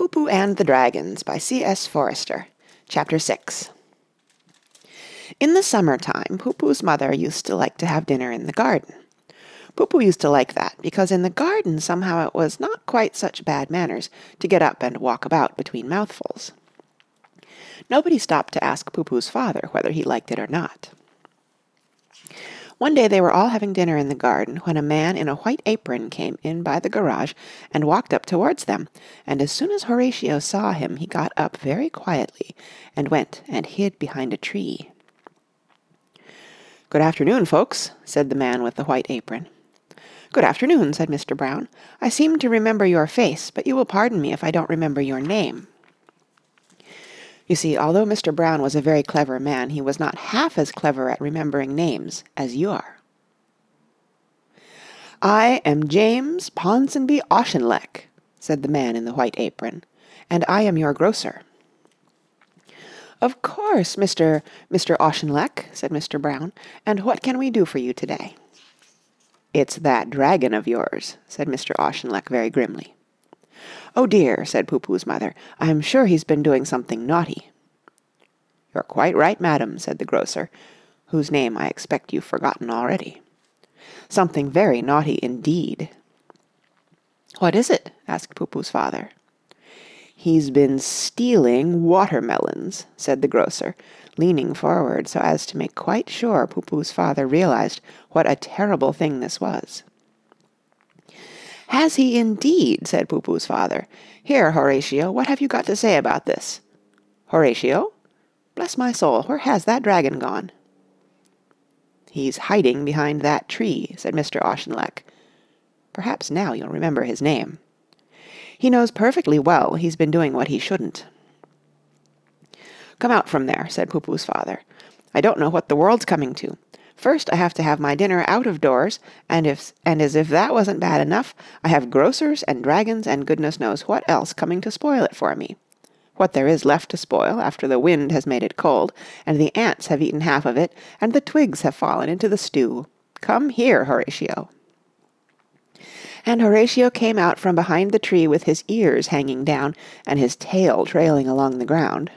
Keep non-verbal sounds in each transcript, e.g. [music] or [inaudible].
Poo-Poo and the Dragons by C.S. Forester. Chapter 6 In the summer time, Poo-Poo's mother used to like to have dinner in the garden. Poo-Poo used to like that because in the garden somehow it was not quite such bad manners to get up and walk about between mouthfuls. Nobody stopped to ask Poo-Poo's father whether he liked it or not. One day they were all having dinner in the garden when a man in a white apron came in by the garage and walked up towards them, and as soon as Horatio saw him he got up very quietly and went and hid behind a tree. "Good afternoon, folks," said the man with the white apron. "Good afternoon," said Mr. Brown. "I seem to remember your face, but you will pardon me if I don't remember your name." You see, although Mr. Brown was a very clever man, he was not half as clever at remembering names as you are. "I am James Ponsonby Auchinleck," said the man in the white apron, "and I am your grocer." "Of course, Mr. Mr. Auchinleck," said Mr. Brown, "and what can we do for you today?" "It's that dragon of yours," said Mr. Auchinleck very grimly. "Oh dear," said Poo-Poo's mother, "I'm sure he's been doing something naughty." "You're quite right, madam," said the grocer, whose name I expect you've forgotten already. "Something very naughty indeed." "What is it?" asked Poo-Poo's father. "He's been stealing watermelons," said the grocer, leaning forward so as to make quite sure Poo-Poo's father realized what a terrible thing this was. "Has he indeed?" said Poo-Poo's father. "Here, Horatio, what have you got to say about this? Horatio? Bless my soul, where has that dragon gone?" "He's hiding behind that tree," said Mr. Auchinleck. Perhaps now you'll remember his name. He knows perfectly well he's been doing what he shouldn't. "Come out from there," said Poo-Poo's father. "I don't know what the world's coming to. First I have to have my dinner out of doors, and if and as if that wasn't bad enough, I have grocers and dragons and goodness knows what else coming to spoil it for me. What there is left to spoil after the wind has made it cold, and the ants have eaten half of it, and the twigs have fallen into the stew. Come here, Horatio." And Horatio came out from behind the tree with his ears hanging down and his tail trailing along the ground.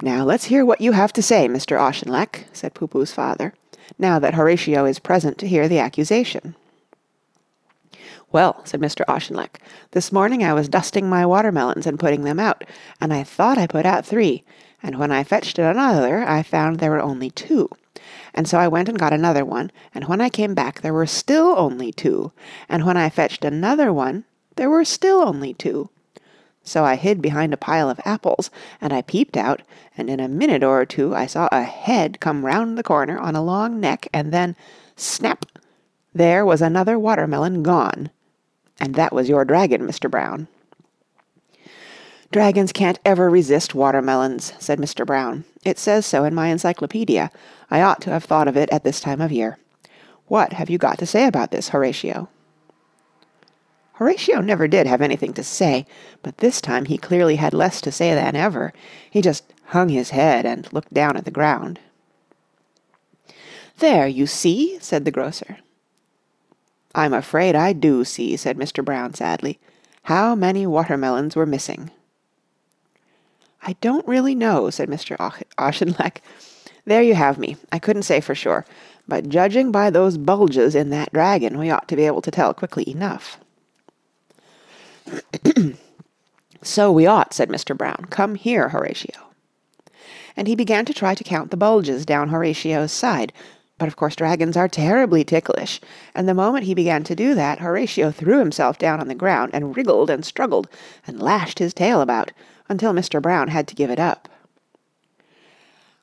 "Now let's hear what you have to say, Mr. Auchinleck," said Poo-Poo's father, now that Horatio is present to hear the accusation. "Well," said Mr. Auchinleck, "this morning I was dusting my watermelons and putting them out, and I thought I put out three, and when I fetched another I found there were only two. And so I went and got another one, and when I came back there were still only two, and when I fetched another one there were still only two. So I hid behind a pile of apples, and I peeped out, and in a minute or two I saw a head come round the corner on a long neck, and then snap! there was another watermelon gone. And that was your dragon, Mr. Brown. Dragons can't ever resist watermelons, said Mr. Brown. It says so in my encyclopedia. I ought to have thought of it at this time of year. What have you got to say about this, Horatio? Horatio never did have anything to say, but this time he clearly had less to say than ever. He just hung his head and looked down at the ground. "There, you see," said the grocer. "I'm afraid I do see," said Mr. Brown sadly. "How many watermelons were missing?" "I don't really know," said Mr. Auchinleck. "There you have me. I couldn't say for sure, but judging by those bulges in that dragon we ought to be able to tell quickly enough." [clears throat] "So we ought," said Mr. Brown. "Come here, Horatio." And he began to try to count the bulges down Horatio's side, but of course dragons are terribly ticklish, and the moment he began to do that Horatio threw himself down on the ground and wriggled and struggled and lashed his tail about until Mr. Brown had to give it up.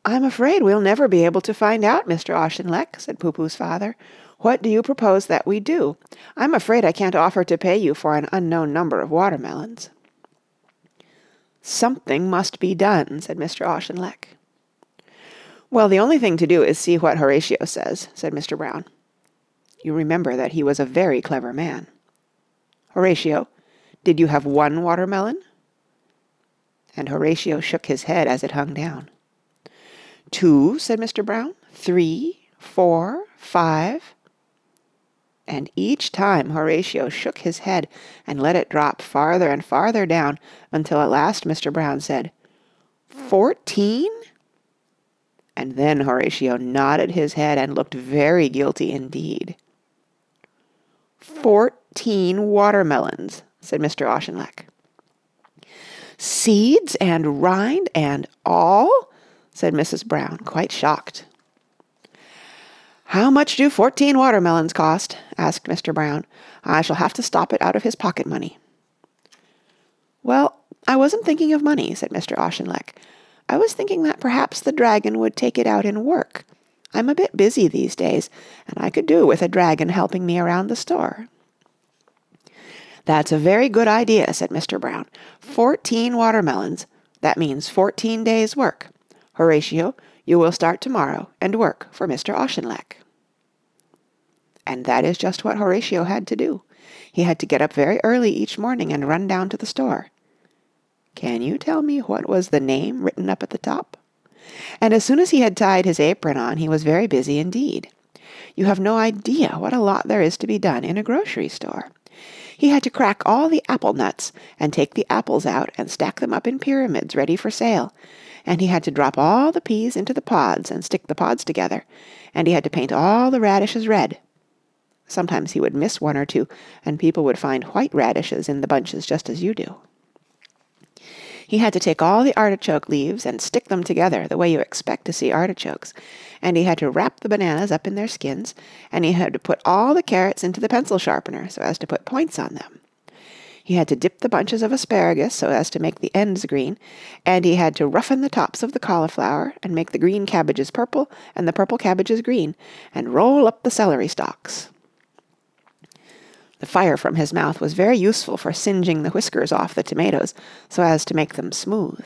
"I'm afraid we'll never be able to find out, Mr. Auchinleck," said Poo-Poo's father. What do you propose that we do? I'm afraid I can't offer to pay you for an unknown number of watermelons." "Something must be done," said Mr. Auchinleck. "Well, the only thing to do is see what Horatio says," said Mr. Brown. You remember that he was a very clever man. "Horatio, did you have one watermelon?" And Horatio shook his head as it hung down. "Two?" said Mr. Brown. "Three? Four? Five?" And each time Horatio shook his head and let it drop farther and farther down until at last Mr. Brown said, "Fourteen?" And then Horatio nodded his head and looked very guilty indeed. "Fourteen watermelons," said Mr. Auchinleck. "Seeds and rind and all?" said Mrs. Brown, quite shocked. "How much do fourteen watermelons cost?" asked Mr. Brown. "I shall have to stop it out of his pocket money." "Well, I wasn't thinking of money," said Mr. Auchinleck. "I was thinking that perhaps the dragon would take it out in work. I'm a bit busy these days, and I could do with a dragon helping me around the store." "That's a very good idea," said Mr. Brown. "Fourteen watermelons. That means fourteen days' work. Horatio, you will start to morrow and work for Mr. Auchinleck." And that is just what Horatio had to do. He had to get up very early each morning and run down to the store. Can you tell me what was the name written up at the top? And as soon as he had tied his apron on he was very busy indeed. You have no idea what a lot there is to be done in a grocery store. He had to crack all the apple nuts and take the apples out and stack them up in pyramids ready for sale, and he had to drop all the peas into the pods and stick the pods together, and he had to paint all the radishes red. Sometimes he would miss one or two, and people would find white radishes in the bunches just as you do. He had to take all the artichoke leaves and stick them together the way you expect to see artichokes, and he had to wrap the bananas up in their skins, and he had to put all the carrots into the pencil sharpener so as to put points on them. He had to dip the bunches of asparagus so as to make the ends green, and he had to roughen the tops of the cauliflower and make the green cabbages purple and the purple cabbages green, and roll up the celery stalks. The fire from his mouth was very useful for singeing the whiskers off the tomatoes so as to make them smooth.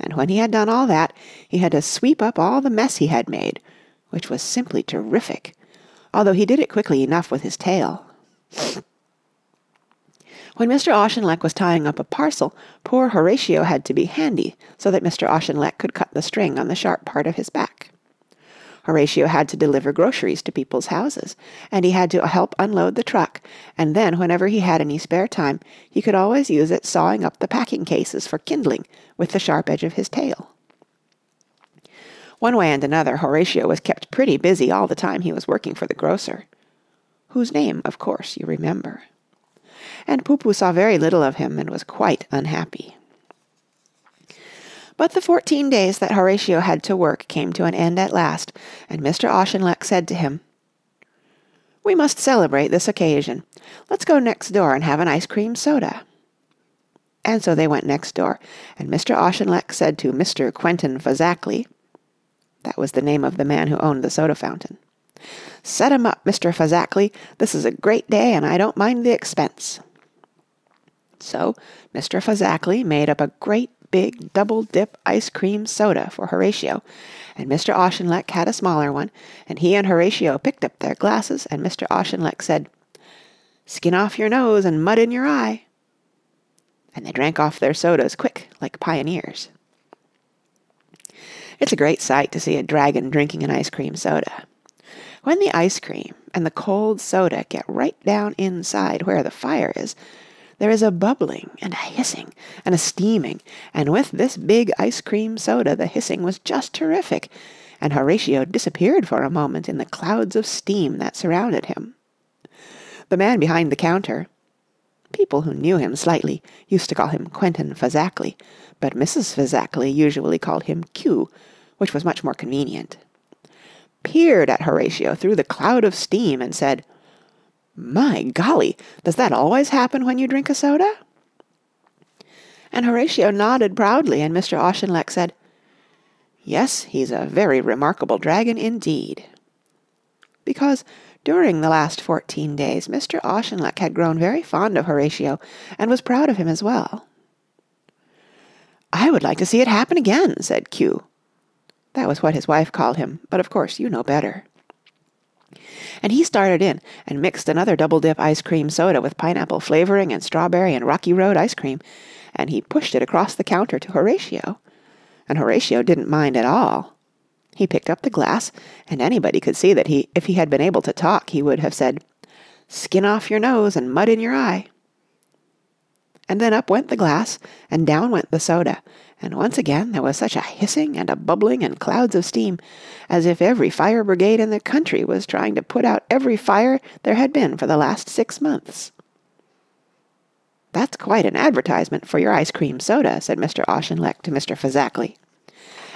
And when he had done all that, he had to sweep up all the mess he had made, which was simply terrific, although he did it quickly enough with his tail. When Mr. Auchinleck was tying up a parcel, poor Horatio had to be handy so that Mr. Auchinleck could cut the string on the sharp part of his back. Horatio had to deliver groceries to people's houses, and he had to help unload the truck, and then whenever he had any spare time he could always use it sawing up the packing cases for kindling with the sharp edge of his tail. One way and another Horatio was kept pretty busy all the time he was working for the grocer, whose name, of course, you remember. And Poo-Poo saw very little of him and was quite unhappy. But the fourteen days that Horatio had to work came to an end at last, and Mr. Auchinleck said to him, "We must celebrate this occasion. Let's go next door and have an ice cream soda." And so they went next door, and Mr. Auchinleck said to Mr. Quentin Fazakerly that was the name of the man who owned the soda fountain, "Set 'em up, Mr. Fazakerly. This is a great day, and I don't mind the expense." So Mr. Fazakerly made up a great big double dip ice cream soda for Horatio, and Mr. Auchinleck had a smaller one, and he and Horatio picked up their glasses, and Mr. Auchinleck said, "Skin off your nose and mud in your eye." And they drank off their sodas quick, like pioneers. It's a great sight to see a dragon drinking an ice cream soda. When the ice cream and the cold soda get right down inside where the fire is, there is a bubbling and a hissing and a steaming, and with this big ice cream soda the hissing was just terrific, and Horatio disappeared for a moment in the clouds of steam that surrounded him. The man behind the counter people who knew him slightly used to call him Quentin Fazakerly, but Mrs. Fazakerly usually called him Q, which was much more convenient peered at Horatio through the cloud of steam and said, "My golly, does that always happen when you drink a soda?" And Horatio nodded proudly, and Mr. Auchinleck said, "Yes, he's a very remarkable dragon indeed." Because during the last fourteen days Mr. Auchinleck had grown very fond of Horatio and was proud of him as well. "I would like to see it happen again," said Q. That was what his wife called him, but of course you know better and he started in and mixed another double dip ice cream soda with pineapple flavoring and strawberry and Rocky Road ice cream, and he pushed it across the counter to Horatio. And Horatio didn't mind at all. He picked up the glass, and anybody could see that he if he had been able to talk he would have said, skin off your nose and mud in your eye. And then up went the glass, and down went the soda, and once again there was such a hissing and a bubbling and clouds of steam, as if every fire brigade in the country was trying to put out every fire there had been for the last six months. "That's quite an advertisement for your ice cream soda," said Mr. Auchinleck to Mr. Fazakerly.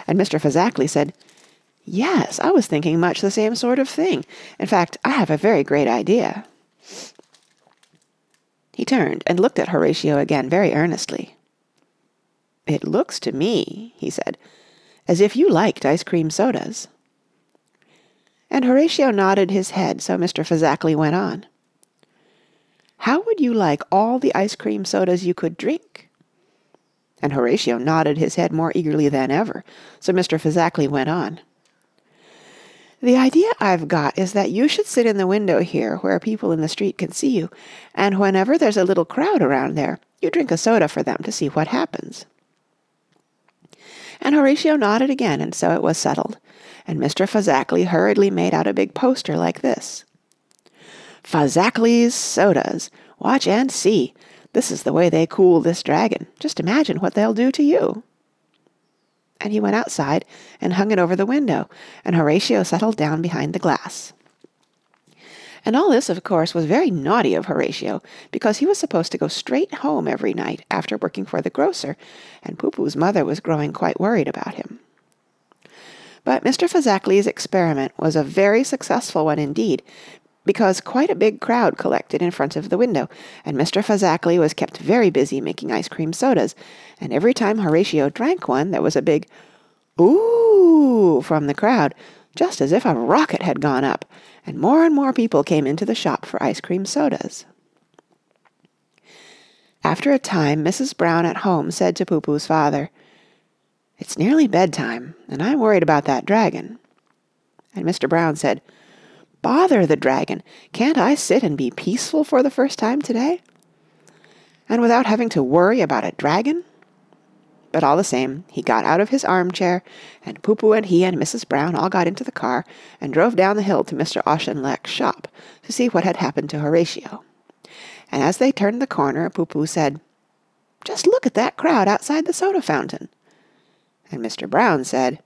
And Mr. Fazakerly said, "Yes, I was thinking much the same sort of thing. In fact, I have a very great idea." He turned and looked at Horatio again very earnestly. "It looks to me," he said, "as if you liked ice cream sodas." And Horatio nodded his head, so Mr. Fazakerly went on. "How would you like all the ice cream sodas you could drink?" And Horatio nodded his head more eagerly than ever, so Mr. Fazakerly went on. The idea I've got is that you should sit in the window here where people in the street can see you, and whenever there's a little crowd around there, you drink a soda for them to see what happens." And Horatio nodded again, and so it was settled, and Mr. Fazakerly hurriedly made out a big poster like this: "Fazakerly's Sodas. Watch and see. This is the way they cool this dragon. Just imagine what they'll do to you." And he went outside and hung it over the window, and Horatio settled down behind the glass. And all this, of course, was very naughty of Horatio, because he was supposed to go straight home every night after working for the grocer, and Poo-Poo's mother was growing quite worried about him. But Mr. Fazakerly's experiment was a very successful one indeed, because quite a big crowd collected in front of the window, and Mr. Fazakerly was kept very busy making ice cream sodas, and every time Horatio drank one there was a big "Ooh!" from the crowd, just as if a rocket had gone up, and more and more people came into the shop for ice cream sodas. After a time Mrs. Brown at home said to Poo-Poo's father, "It's nearly bedtime, and I'm worried about that dragon." And Mr. Brown said, Bother the dragon! Can't I sit and be peaceful for the first time today? And without having to worry about a dragon? But all the same, he got out of his armchair, and Poo-Poo and he and Mrs. Brown all got into the car and drove down the hill to Mr. Auchinleck's shop to see what had happened to Horatio. And as they turned the corner, Poo-Poo said, "Just look at that crowd outside the soda fountain." And Mr. Brown said,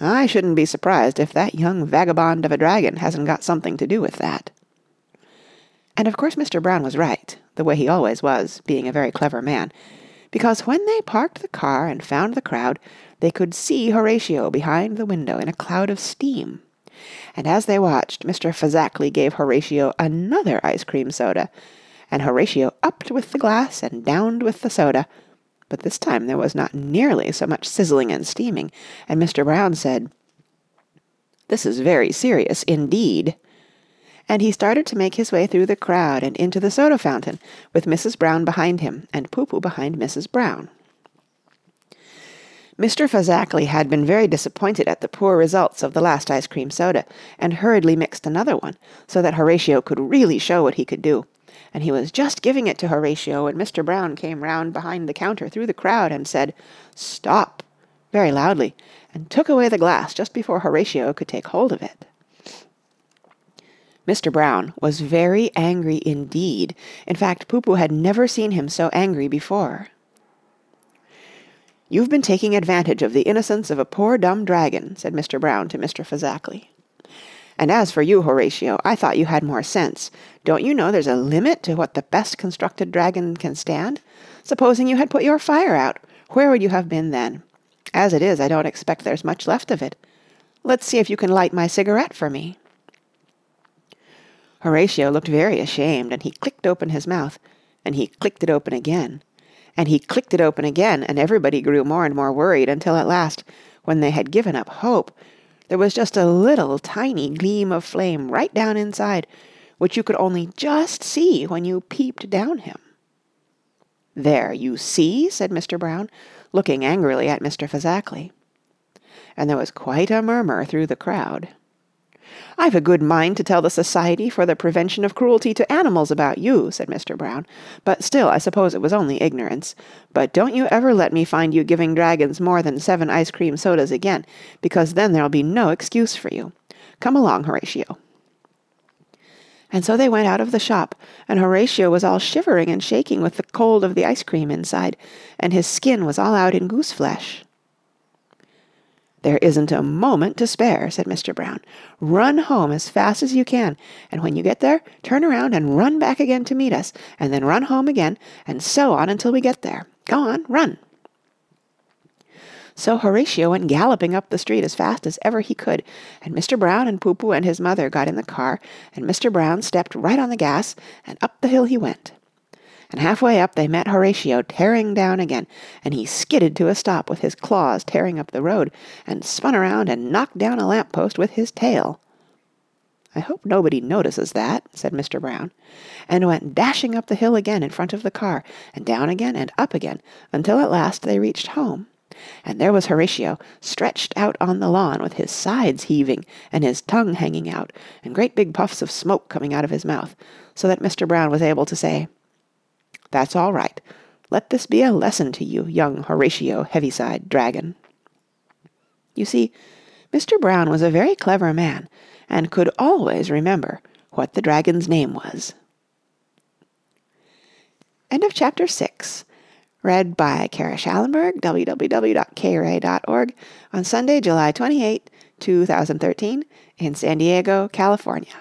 I shouldn't be surprised if that young vagabond of a dragon hasn't got something to do with that." And of course Mr. Brown was right, the way he always was, being a very clever man, because when they parked the car and found the crowd, they could see Horatio behind the window in a cloud of steam. And as they watched, Mr. Fazakerly gave Horatio another ice cream soda, and Horatio upped with the glass and downed with the soda, but this time there was not nearly so much sizzling and steaming, and Mr. Brown said, "This is very serious indeed." And he started to make his way through the crowd and into the soda fountain, with Mrs. Brown behind him and Poo-Poo behind Mrs. Brown. Mr. Fazakerly had been very disappointed at the poor results of the last ice cream soda, and hurriedly mixed another one, so that Horatio could really show what he could do and he was just giving it to Horatio when Mr. Brown came round behind the counter through the crowd and said, "Stop!" very loudly, and took away the glass just before Horatio could take hold of it. Mr. Brown was very angry indeed. In fact, Poo-Poo had never seen him so angry before. "You've been taking advantage of the innocence of a poor dumb dragon," said Mr. Brown to Mr. Fazakerly. And as for you, Horatio, I thought you had more sense. Don't you know there's a limit to what the best constructed dragon can stand? Supposing you had put your fire out, where would you have been then? As it is, I don't expect there's much left of it. Let's see if you can light my cigarette for me." Horatio looked very ashamed, and he clicked open his mouth, and he clicked it open again, and he clicked it open again, and everybody grew more and more worried until at last, when they had given up hope, there was just a little tiny gleam of flame right down inside, which you could only just see when you peeped down him. "There, you see!" said Mr. Brown, looking angrily at Mr. Fazakerly. And there was quite a murmur through the crowd. "I've a good mind to tell the Society for the Prevention of Cruelty to Animals about you," said Mr. Brown, "but still I suppose it was only ignorance. But don't you ever let me find you giving dragons more than seven ice cream sodas again, because then there'll be no excuse for you. Come along, Horatio." And so they went out of the shop, and Horatio was all shivering and shaking with the cold of the ice cream inside, and his skin was all out in goose flesh. "There isn't a moment to spare," said Mr. Brown. "Run home as fast as you can, and when you get there, turn around and run back again to meet us, and then run home again, and so on until we get there. Go on, run!" So Horatio went galloping up the street as fast as ever he could, and Mr. Brown and Poo and his mother got in the car, and Mr. Brown stepped right on the gas, and up the hill he went. And half way up they met Horatio tearing down again, and he skidded to a stop with his claws tearing up the road, and spun around and knocked down a lamp post with his tail. I hope nobody notices that, said Mr. Brown, and went dashing up the hill again in front of the car, and down again and up again, until at last they reached home. And there was Horatio, stretched out on the lawn with his sides heaving and his tongue hanging out, and great big puffs of smoke coming out of his mouth, so that Mr. Brown was able to say, "That's all right. Let this be a lesson to you, young Horatio Heaviside Dragon." You see, Mr. Brown was a very clever man, and could always remember what the dragon's name was. End of chapter 6. Read by Kara Shallenberg, www.kara.org, on Sunday, July 28, 2013, in San Diego, California.